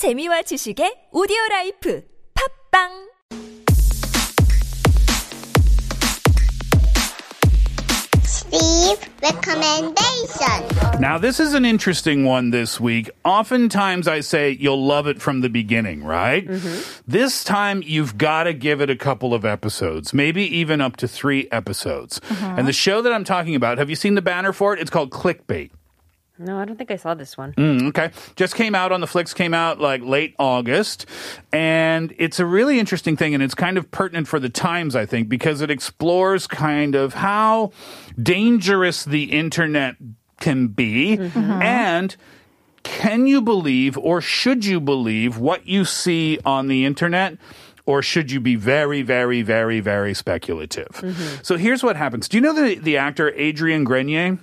재미와 지식의 오디오 라이프 팝빵 Steve recommendation. Now, this is an interesting one this week. Oftentimes, I say you'll love it from the beginning, right? This time, you've got to give it a couple of episodes, maybe even up to three episodes. And the show that I'm talking about, have you seen the banner for it? It's called Clickbait. No, I don't think I saw this one. Mm, okay. Just came out on the flicks, came out like late August. And it's a really interesting thing, and it's kind of pertinent for the times, I think, because it explores kind of how dangerous the internet can be and can you believe or should you believe what you see on the internet? Or should you be very, very, very, very speculative? So here's what happens. Do you know the, the actor Adrian Grenier?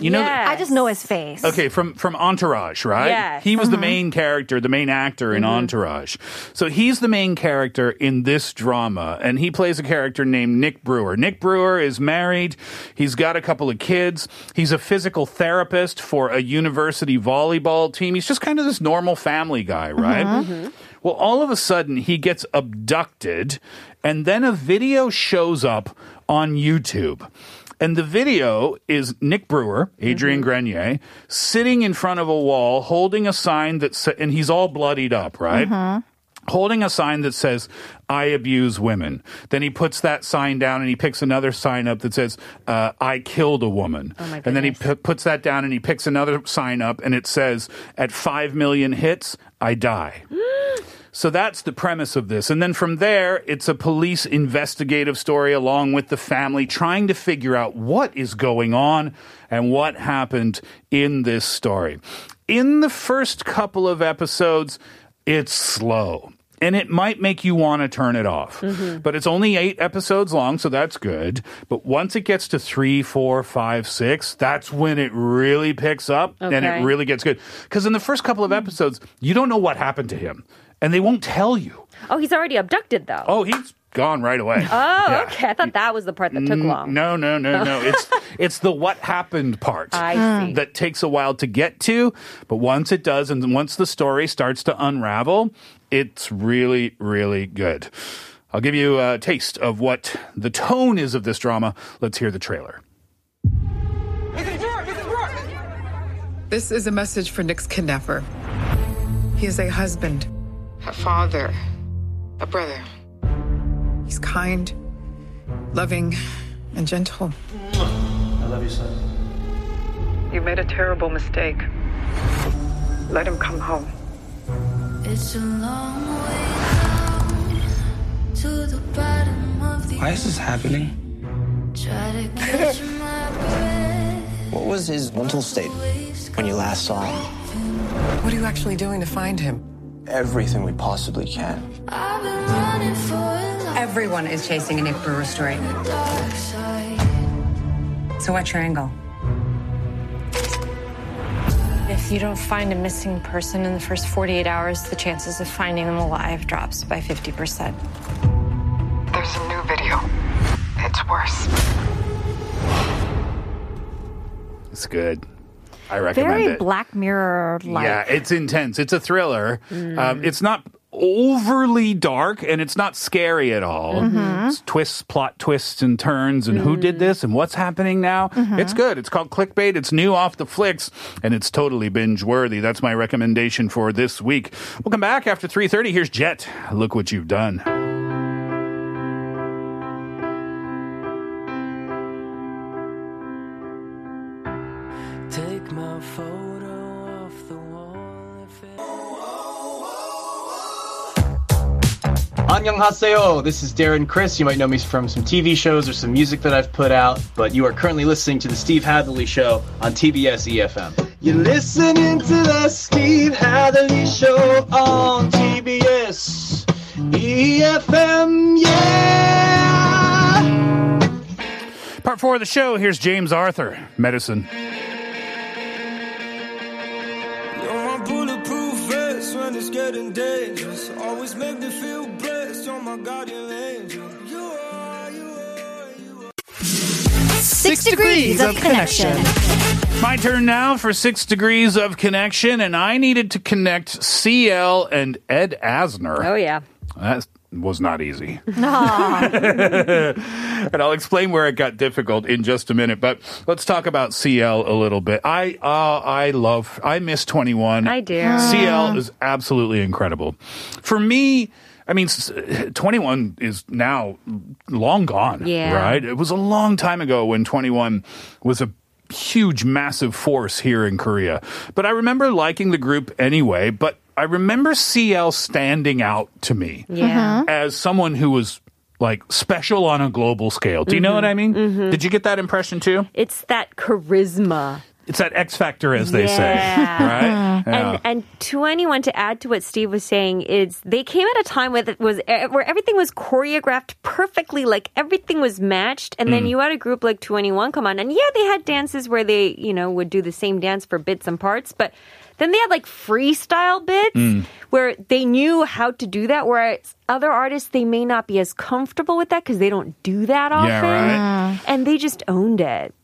You know, Yes. I just know his face. Okay, from from Entourage, right? Yes. He was the uh-huh. main character, the main actor in mm-hmm. Entourage. So he's the main character in this drama, and he plays a character named Nick Brewer. Nick Brewer is married. He's got a couple of kids. He's a physical therapist for a university volleyball team. He's just kind of this normal family guy, right? Uh-huh. Mm-hmm. Well, all of a sudden, he gets abducted, and then a video shows up on YouTube. And the video is Nick Brewer, Adrian Grenier, sitting in front of a wall holding a sign that sa- and he's all bloodied up, right? Holding a sign that says, I abuse women. Then he puts that sign down and he picks another sign up that says, uh, I killed a woman. my and then he p- puts that down and he picks another sign up and it says, At 5 million hits, I die. So that's the premise of this. And then from there, it's a police investigative story along with the family trying to figure out what is going on and what happened in this story. In the first couple of episodes, it's slow. And it might make you want to turn it off. Mm-hmm. But it's only eight episodes long, so that's good. But once it gets to three, four, five, six, that's when it really picks up and it really gets good. Because in the first couple of hmm. episodes, you don't know what happened to him. And they won't tell you. Oh, he's already abducted though. Oh, he's gone right away. Oh, Yeah. okay. I thought that was the part that took long. No, no, no, no. Oh. It's it's the what happened part I ah. see. that takes a while to get to, but once it does, and once the story starts to unravel, it's really, really good. I'll give you a taste of what the tone is of this drama. Let's hear the trailer. This is a message for Nick's kidnapper. He is a husband, a father, a brother. He's kind, loving, and gentle. I love you, son. You made a terrible mistake. Let him come home. It's a long way down to the bottom of the Why is this happening? Try to catch my breath. What was his mental state when you last saw him? What are you actually doing to find him? Everything we possibly can. I've been running for a long Everyone is chasing a Nick Brewer story. So what's your angle? If you don't find a missing person in the first 48 hours, the chances of finding them alive drops by 50%. There's a new video. It's worse. It's good. I recommend Very it. Very Black Mirror like. Yeah, it's intense. It's a thriller. Mm. Um, it's not overly dark and it's not scary at all. Mm-hmm. It's twists, plot twists and turns, and who did this and what's happening now. Mm-hmm. It's good. It's called Clickbait. It's new off the flicks and it's totally binge worthy. That's my recommendation for this week. We'll come back after 3.30. Here's Jet. Look what you've done. Annyeonghaseyo. This is Darren Criss. You might know me from some TV shows or some music that I've put out, but you are currently listening to the Steve Hatherley Show on TBS EFM. You're listening to the Steve Hatherley Show on TBS EFM. Yeah. Part four of the show. Here's James Arthur, Medicine. Guardian angel. You are, you are, you are. Six Degrees of Connection. My turn now for six degrees of connection, and I needed to connect CL and Ed Asner. Oh, yeah. That was not easy. And I'll explain where it got difficult in just a minute. But let's talk about CL a little bit. I uh, I love I miss 2NE1. I do. CL is absolutely incredible. For me, I mean, 2NE1 is now long gone. Yeah. Right? It was a long time ago when 2NE1 was a huge, massive force here in Korea. But I remember liking the group anyway. But I remember CL standing out to me Yeah. Uh-huh. as someone who was like special on a global scale. Do you know mm-hmm. what I mean? Mm-hmm. Did you get that impression too? It's that charisma. It's that X factor, as they say, right? Yeah. And and 2NE1 to add to what Steve was saying is they came at a time where it was where everything was choreographed perfectly, like everything was matched. And then Mm. you had a group like 2NE1 come on, and yeah, they had dances where they you know would do the same dance for bits and parts, but then they had like freestyle bits Mm. where they knew how to do that. Whereas other artists they may not be as comfortable with that because they don't do that often, Yeah, right. and they just owned it.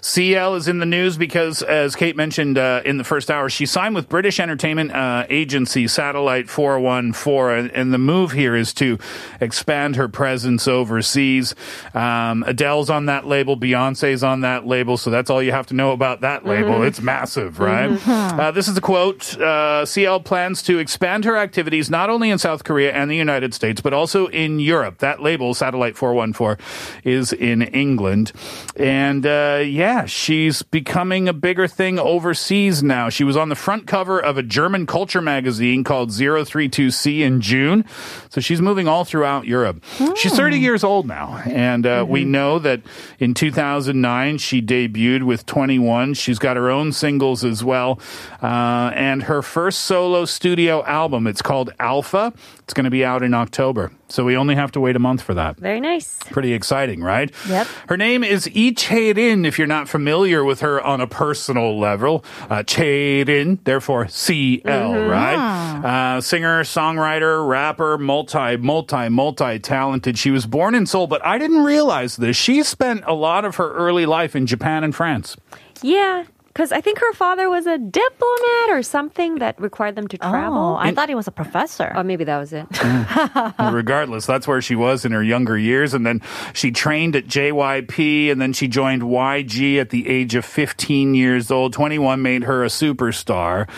CL is in the news because, as Kate mentioned uh, in the first hour, she signed with British entertainment uh, agency Satellite 414, and, and the move here is to expand her presence overseas. Um, Adele's on that label, Beyonce's on that label, so that's all you have to know about that label. Mhm. It's massive, right? Mhm. Uh, this is a quote uh, CL plans to expand her activities not only in South Korea and the United States, but also in Europe. That label, Satellite 414, is in England. And uh, yeah, she's becoming a bigger thing overseas now. She was on the front cover of a German culture magazine called 032C in June. So she's moving all throughout Europe. She's 30 years old now. And uh, we know that in 2009, she debuted with 2NE1. She's got her own singles as well. Uh, and her first solo studio album, it's called Alpha. It's going to be out in October. So we only have to wait a month for that. Very nice. Pretty exciting, right? Yep. Her name is Lee Chae-rin, if you're not familiar with her on a personal level. Uh, Chae-rin, therefore CL, Mm-hmm. right? Uh, singer, songwriter, rapper, multi, multi, multi-talented. She was born in Seoul, but I didn't realize this. She spent a lot of her early life in Japan and France. Yeah, because I think her father was a diplomat or something that required them to oh, travel. Oh, I thought he was a professor. Oh, maybe that was it. Regardless, that's where she was in her younger years. And then she trained at JYP and then she joined YG at the age of 15 years old. 2NE1 made her a superstar.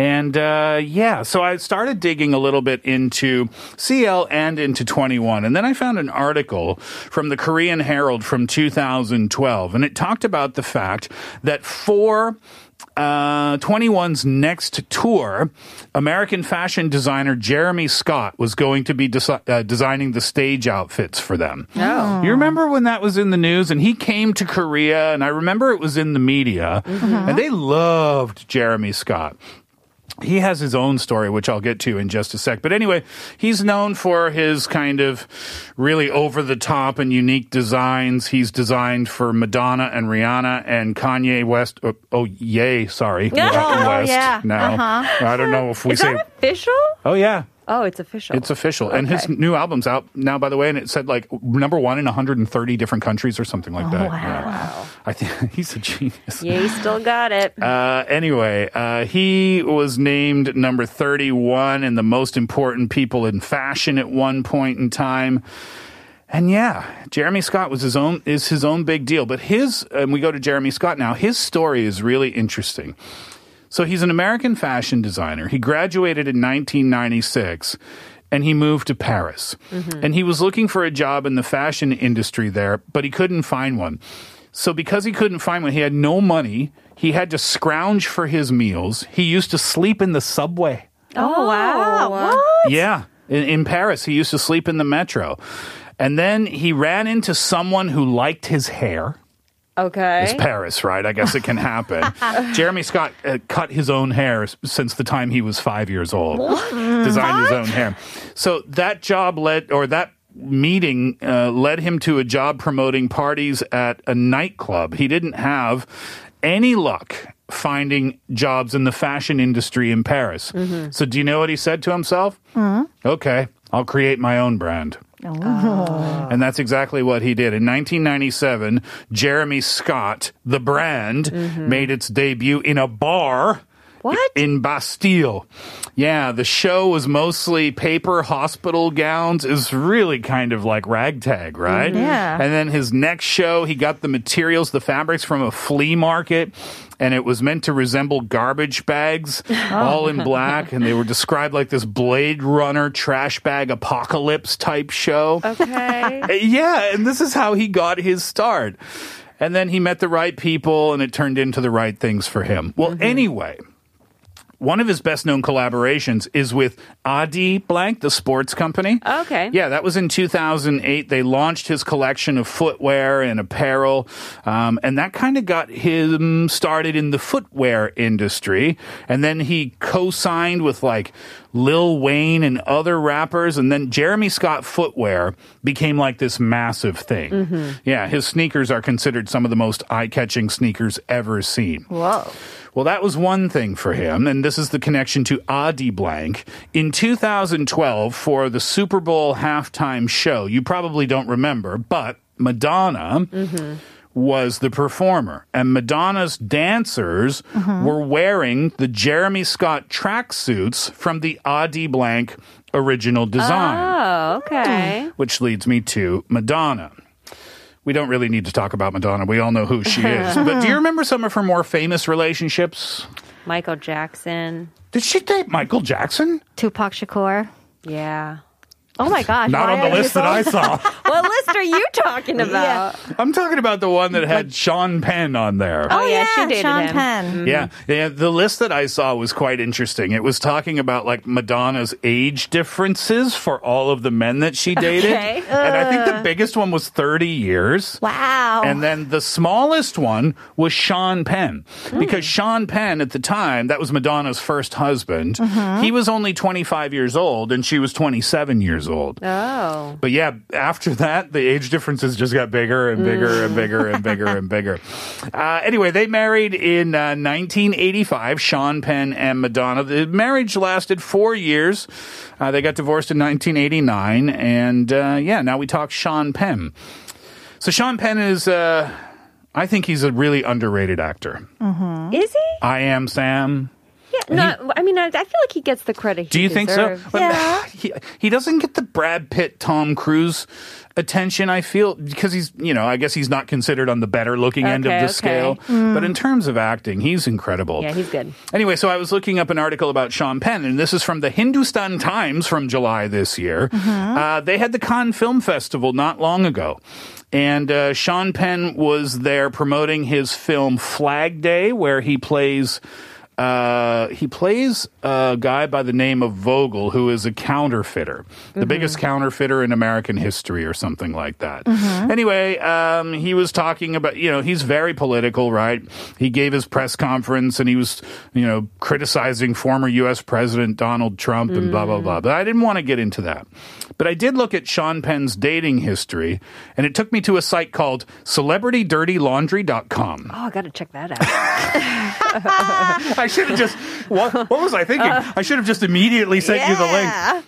And uh, yeah, so I started digging a little bit into CL and into 2NE1. And then I found an article from the Korean Herald from 2012. And it talked about the fact that for uh, 2NE1's next tour, American fashion designer Jeremy Scott was going to be desi- uh, designing the stage outfits for them. Oh. You remember when that was in the news? And he came to Korea, and I remember it was in the media, and they loved Jeremy Scott. He has his own story, which I'll get to in just a sec. But anyway, he's known for his kind of really over the top and unique designs. He's designed for Madonna and Rihanna and Kanye West. Oh, oh yay, sorry. Oh, West yeah. now. Uh-huh. I don't know if we Is say. that official? Oh, yeah. Oh, it's official. It's official. And his new album's out now, by the way, and it said like number one in 130 different countries or something like that. Yeah. I think he's a genius. Yeah, he still got it. Uh, anyway, uh, he was named number 31 in the most important people in fashion at one point in time. And yeah, Jeremy Scott was his own is his own big deal. But his and we go to Jeremy Scott now. His story is really interesting. So he's an American fashion designer. He graduated in 1996 and he moved to Paris. And he was looking for a job in the fashion industry there, but he couldn't find one. So because he couldn't find one, he had no money. He had to scrounge for his meals. He used to sleep in the subway. Oh, wow. What? Yeah, in, in Paris, he used to sleep in the metro. And then he ran into someone who liked his hair. Okay. It's Paris, right? I guess it can happen. Jeremy Scott uh, cut his own hair since the time he was five years old. Designed his own hair. So that job led, or that meeting uh, led him to a job promoting parties at a nightclub. He didn't have any luck finding jobs in the fashion industry in Paris. So do you know what he said to himself? Okay, I'll create my own brand. And that's exactly what he did. In 1997, Jeremy Scott, the brand, made its debut in a bar. What? In Bastille. Yeah, the show was mostly paper hospital gowns. Is really kind of like ragtag, right? Mm-hmm. Yeah. And then his next show, he got the materials, the fabrics from a flea market, and it was meant to resemble garbage bags, oh. all in black, and they were described like this Blade Runner trash bag apocalypse type show. Okay. Yeah, and this is how he got his start. And then he met the right people and it turned into the right things for him. Well, mm-hmm. anyway, one of his best known collaborations is with Adi Blank, the sports company. Okay. Yeah, that was in 2008. They launched his collection of footwear and apparel, um, and that kind of got him started in the footwear industry. And then he co signed with like Lil Wayne and other rappers, and then Jeremy Scott Footwear became like this massive thing. Mm-hmm. Yeah, his sneakers are considered some of the most eye catching sneakers ever seen. Whoa. Well, that was one thing for him, and this is the connection to Adi Blank. In 2012, for the Super Bowl halftime show, you probably don't remember, but Madonna mm-hmm. Was the performer, and Madonna's dancers mm-hmm. were wearing the Jeremy Scott tracksuits from the Adi Blank original design Oh, okay. Hmm. which leads me to Madonna. We don't really need to talk about Madonna. We all know who she is. but do you remember some of her more famous relationships? Michael Jackson. Did she date Michael Jackson? Tupac Shakur. Yeah. Oh my gosh. Not on the list that I saw. What list are you talking about? I'm talking about the one that had Sean Penn on there. Oh, oh yeah, she dated Sean him. Penn. Mm-hmm. Yeah, yeah. The list that I saw was quite interesting. It was talking about like Madonna's age differences for all of the men that she dated, Okay. and I think the uh. biggest one was 30 years. Wow. And then the smallest one was Sean Penn. Hmm. Because Sean Penn at the time, that was Madonna's first husband, mm-hmm. he was only 25 years old and she was 27 years old. Oh. But yeah, after that, the age differences just got bigger and bigger and bigger and bigger and bigger. Uh, anyway, they married in uh, 1985, Sean Penn and Madonna. The marriage lasted four years. Uh, they got divorced in 1989. And uh, yeah, now we talk Sean Penn. So Sean Penn is, uh, I think he's a really underrated actor. Is he? I am Sam. Yeah. No, I mean, I, I feel like he gets the credit. He Do you think so? deserves. But He, he doesn't get the Brad Pitt, Tom Cruise attention, I feel, because he's, you know, I guess he's not considered on the better looking end of the okay. scale. But in terms of acting, he's incredible. Yeah, he's good. Anyway, so I was looking up an article about Sean Penn, and this is from the Hindustan Times from July this year. Uh, they had the Cannes Film Festival not long ago. And uh, Sean Penn was there promoting his film Flag Day, where he plays. Uh, he plays a guy by the name of Vogel, who is a counterfeiter, the biggest counterfeiter in American history, or something like that. Anyway, um, he was talking about, you know, he's very political, right? He gave his press conference and he was, you know, criticizing former U.S. President Donald Trump and blah, blah, blah. But I didn't want to get into that. But I did look at Sean Penn's dating history, and it took me to a site called celebritydirtylaundry.com. Oh, I got to check that out. I should have just. What, what was I thinking? I should have just immediately sent you the link.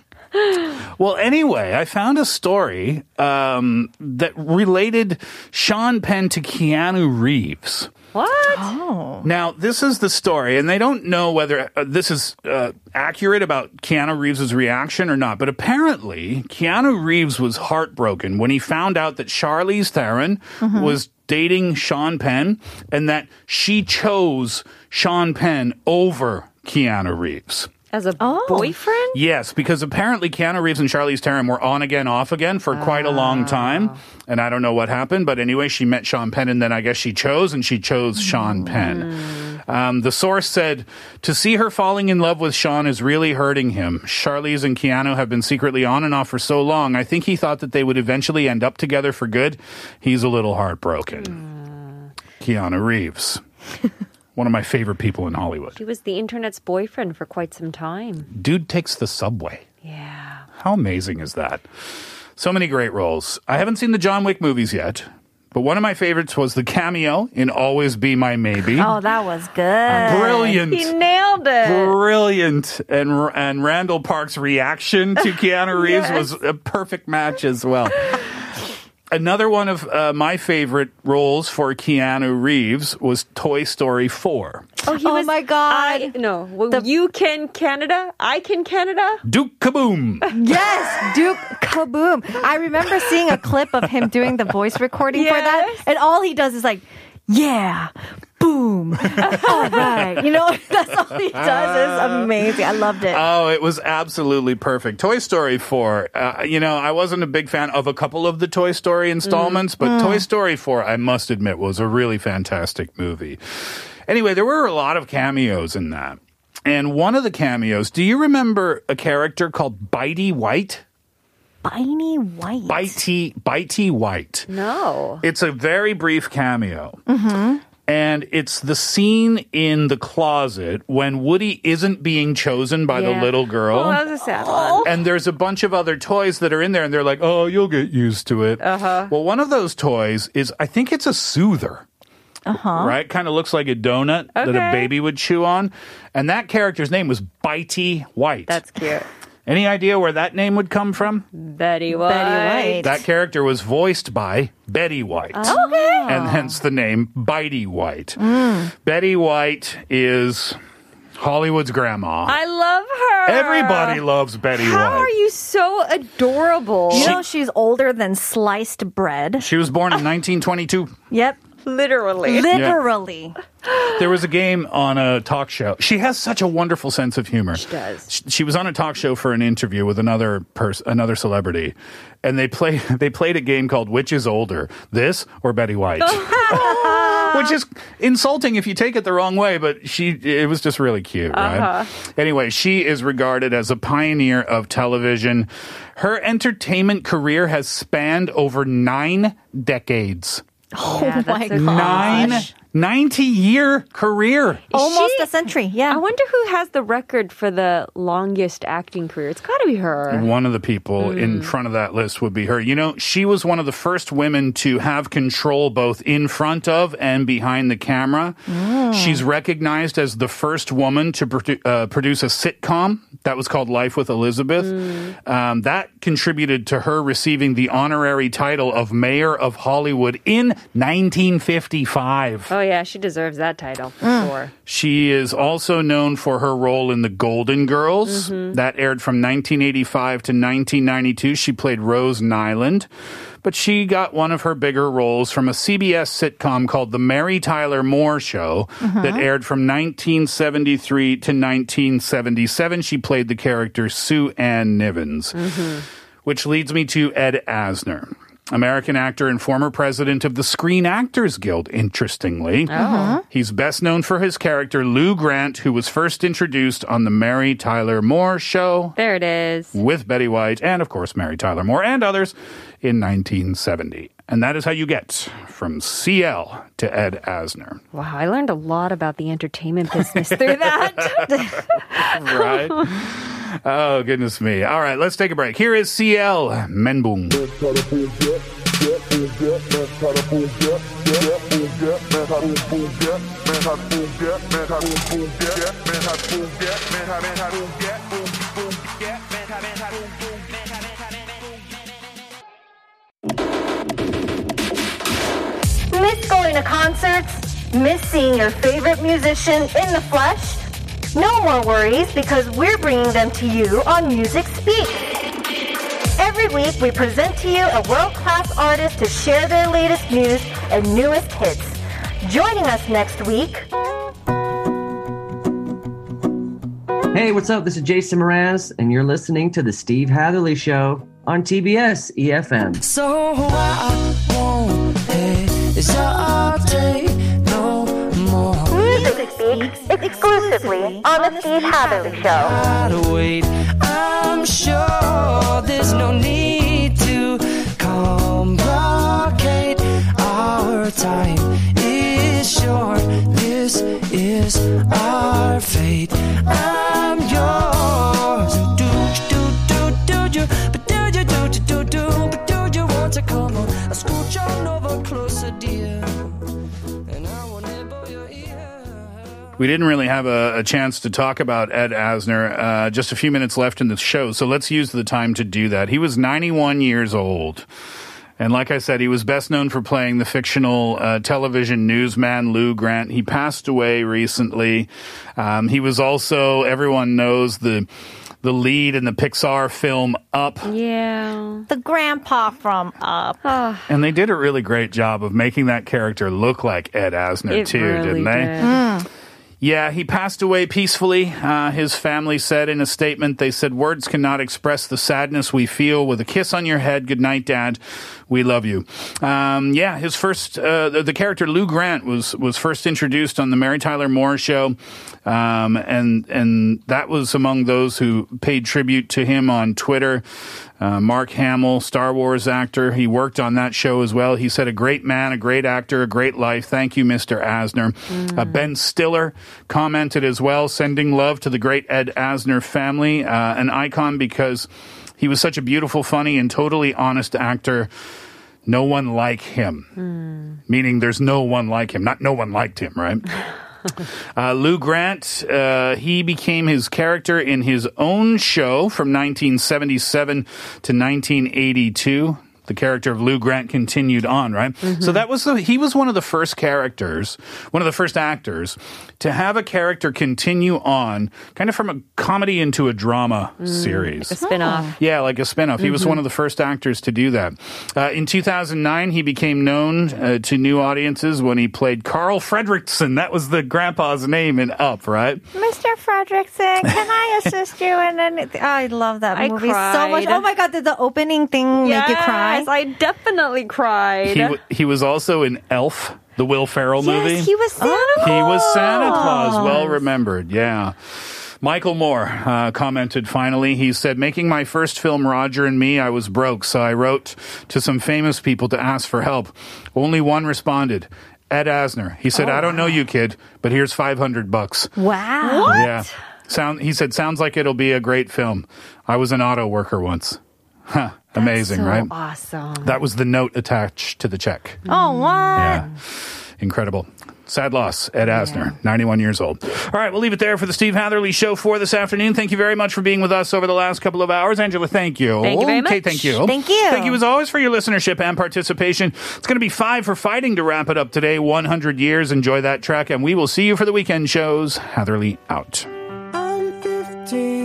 Well, anyway, I found a story um, that related Sean Penn to Keanu Reeves. what? Oh. Now, this is the story, and they don't know whether uh, this is uh, accurate about Keanu Reeves' reaction or not, but apparently, Keanu Reeves was heartbroken when he found out that Charlize Theron was dating Sean Penn and that she chose Sean Penn over Keanu Reeves. As a oh. boyfriend? Yes, because apparently Keanu Reeves and Charlize Theron were on again, off again for quite a long ah. time. And I don't know what happened, but anyway, she met Sean Penn and then I guess she chose and she chose Sean Penn. Hmm. Um, the source said, to see her falling in love with Sean is really hurting him. Charlize and Keanu have been secretly on and off for so long. I think he thought that they would eventually end up together for good. He's a little heartbroken. Keanu Reeves. One of my favorite people in Hollywood. He was the internet's boyfriend for quite some time. Dude takes the subway. Yeah. How amazing is that? So many great roles. I haven't seen the John Wick movies yet, But one of my favorites was the cameo in Always Be My Maybe. Oh, that was good. Brilliant. He nailed it. Brilliant. And and Randall Park's reaction to Keanu Reeves was a perfect match as well. Another one of uh, my favorite roles for Keanu Reeves was Toy Story 4. Oh, he Oh was, my God. I, no, well, you can Canada. I can Canada. Duke Kaboom! Yes, Duke Kaboom. I remember seeing a clip of him doing the voice recording for that, and all he does is like, yeah, boom, all right. You know, that's all he does. It's amazing. I loved it. Oh, it was absolutely perfect. Toy Story 4. Uh, you know, I wasn't a big fan of a couple of the Toy Story mm. installments, but Toy mm. Story 4, I must admit, was a really fantastic movie. Anyway, there were a lot of cameos in that. And one of the cameos, do you remember a character called Bitey White? Spiny white. Bitey, Bitey White. No. It's a very brief cameo. Mm-hmm. And it's the scene in the closet when Woody isn't being chosen by the Yeah. little girl. Oh, that was a sad one. and there's a bunch of other toys that are in there, and they're like, "Oh, you'll get used to it." Uh-huh. Well, one of those toys is, I think it's a soother. Uh-huh. Right, kind of looks like a donut that a Okay. baby would chew on, and that character's name was Bitey White. That's cute. Any idea where that name would come from? Betty White. Betty White. That character was voiced by Betty White. Okay. And hence the name Bitey White. Mm. Betty White is Hollywood's grandma. I love her. Everybody loves Betty How White. How are you so adorable? You know she's older than sliced bread. She was born in 1922. Yep. Literally. Literally. There was a game on a talk show. She has such a wonderful sense of humor. She does. She, she was on a talk show for an interview with another person, another celebrity, and they play they played a game called Which is older, this or Betty White? Which is insulting if you take it the wrong way, but she it was just really cute, right? Uh-huh. Anyway, she is regarded as a pioneer of television. Her entertainment career has spanned over 9 decades. Oh yeah, oh my gosh. Nine 90 year career. Almost she- a century. Yeah. I wonder who has the record for the longest acting career. It's got to be her. One of the people in front of that list would be her. You know, she was one of the first women to have control both in front of and behind the camera. She's recognized as the first woman to produ- uh, produce a sitcom that was called Life with Elizabeth. Um, that contributed to her receiving the honorary title of Mayor of Hollywood in 1955. Oh Oh, yeah, she deserves that title for mm. sure. She is also known for her role in The Golden Girls. Mm-hmm. That aired from 1985 to 1992. She played Rose Nylund. But she got one of her bigger roles from a CBS sitcom called The Mary Tyler Moore Show that uh-huh. aired from 1973 to 1977. She played the character Sue Ann Nivens. Mm-hmm. Which leads me to Ed Asner. American actor and former president of the Screen Actors Guild, interestingly. Uh-huh. He's best known for his character Lou Grant, who was first introduced on the Mary Tyler Moore show There it is. with Betty White and, of course, Mary Tyler Moore and others in 1970. And that is how you get from CL to Ed Asner. Wow, I learned a lot about the entertainment business through that. Right? oh, goodness me. All right, let's take a break. Here is CL Menbung. going to concerts? Miss seeing your favorite musician in the flesh? No more worries because we're bringing them to you on Music Speak. Every week we present to you a world-class artist to share their latest news and newest hits. Joining us next week, Hey, what's up? This is Jason Mraz, and you're listening to The Steve Hatherley Show on TBS EFM. So I exclusively on the Steve Hatherley Show. Wait. I'm sure there's no need to complicate. Our time is short. This is our fate. I'm yours. Do do do do do, but do do do do do, but do you want to come on? I scooch we didn't really have a, a chance to talk about Ed Asner. Uh, just a few minutes left in the show, so let's use the time to do that. He was 91 years old. And like I said, he was best known for playing the fictional uh, television newsman Lou Grant. He passed away recently. Um, he was also, everyone knows, the the lead in the Pixar film Up. Yeah. The grandpa from Up. And they did a really great job of making that character look like Ed Asner, It too, really didn't they? did. Mm. Yeah, he passed away peacefully. Uh, his family said in a statement, they said, Words cannot express the sadness we feel. With a kiss on your head, good night, Dad. We love you. Um, yeah, his first, uh, the, the character Lou Grant was, was first introduced on the Mary Tyler Moore show. Um, and, and that was among those who paid tribute to him on Twitter. Uh, Mark Hamill, Star Wars actor, he worked on that show as well. He said, "A great man, a great actor, a great life. Thank you, Mr. Asner." Uh, ben Stiller commented as well, sending love to the great Ed Asner family, uh, an icon because he was such a beautiful, funny, and totally honest actor. No one like him, meaning there's no one like him. Not no one liked him, right? Uh, Lou Grant, uh, he became his character in his own show from 1977 to 1982. The character of Lou Grant continued on, right? So that was the, he was one of the first characters, one of the first actors to have a character continue on kind of from a comedy into a drama series. A spin-off. Yeah, like a spinoff. He was one of the first actors to do that. Uh, in 2009, he became known uh, to new audiences when he played Carl Fredricksen. That was the grandpa's name in Up, right? Mr. Fredrickson, can I assist you in anything? I love that I movie so much. Oh my god, did the opening thing make you cry? Yes, I definitely cried. He, w- he was also in Elf, the Will Ferrell movie. Yes, he was Santa Claus. He was Santa Claus. Well remembered. Yeah. Michael Moore uh, commented finally. He said, Making my first film, Roger and Me, I was broke, so I wrote to some famous people to ask for help. Only one responded. Ed Asner. He said, I don't know you, kid, but here's 500 bucks. Wow. Yeah. Sound, he said, sounds like it'll be a great film. I was an auto worker once. Huh. Amazing, so right? Awesome. That was the note attached to the check. Oh, what? Yeah. Incredible. Sad loss, Ed Asner, 91 years old. All right, we'll leave it there for the Steve Hatherley Show for this afternoon. Thank you very much for being with us over the last couple of hours. Angela, thank you. Thank you very Okay, much. thank you. Thank you. Thank you as always for your listenership and participation. It's going to be five for fighting to wrap it up today. 100 years. Enjoy that track, and we will see you for the weekend shows. Hatherley out. I'm 15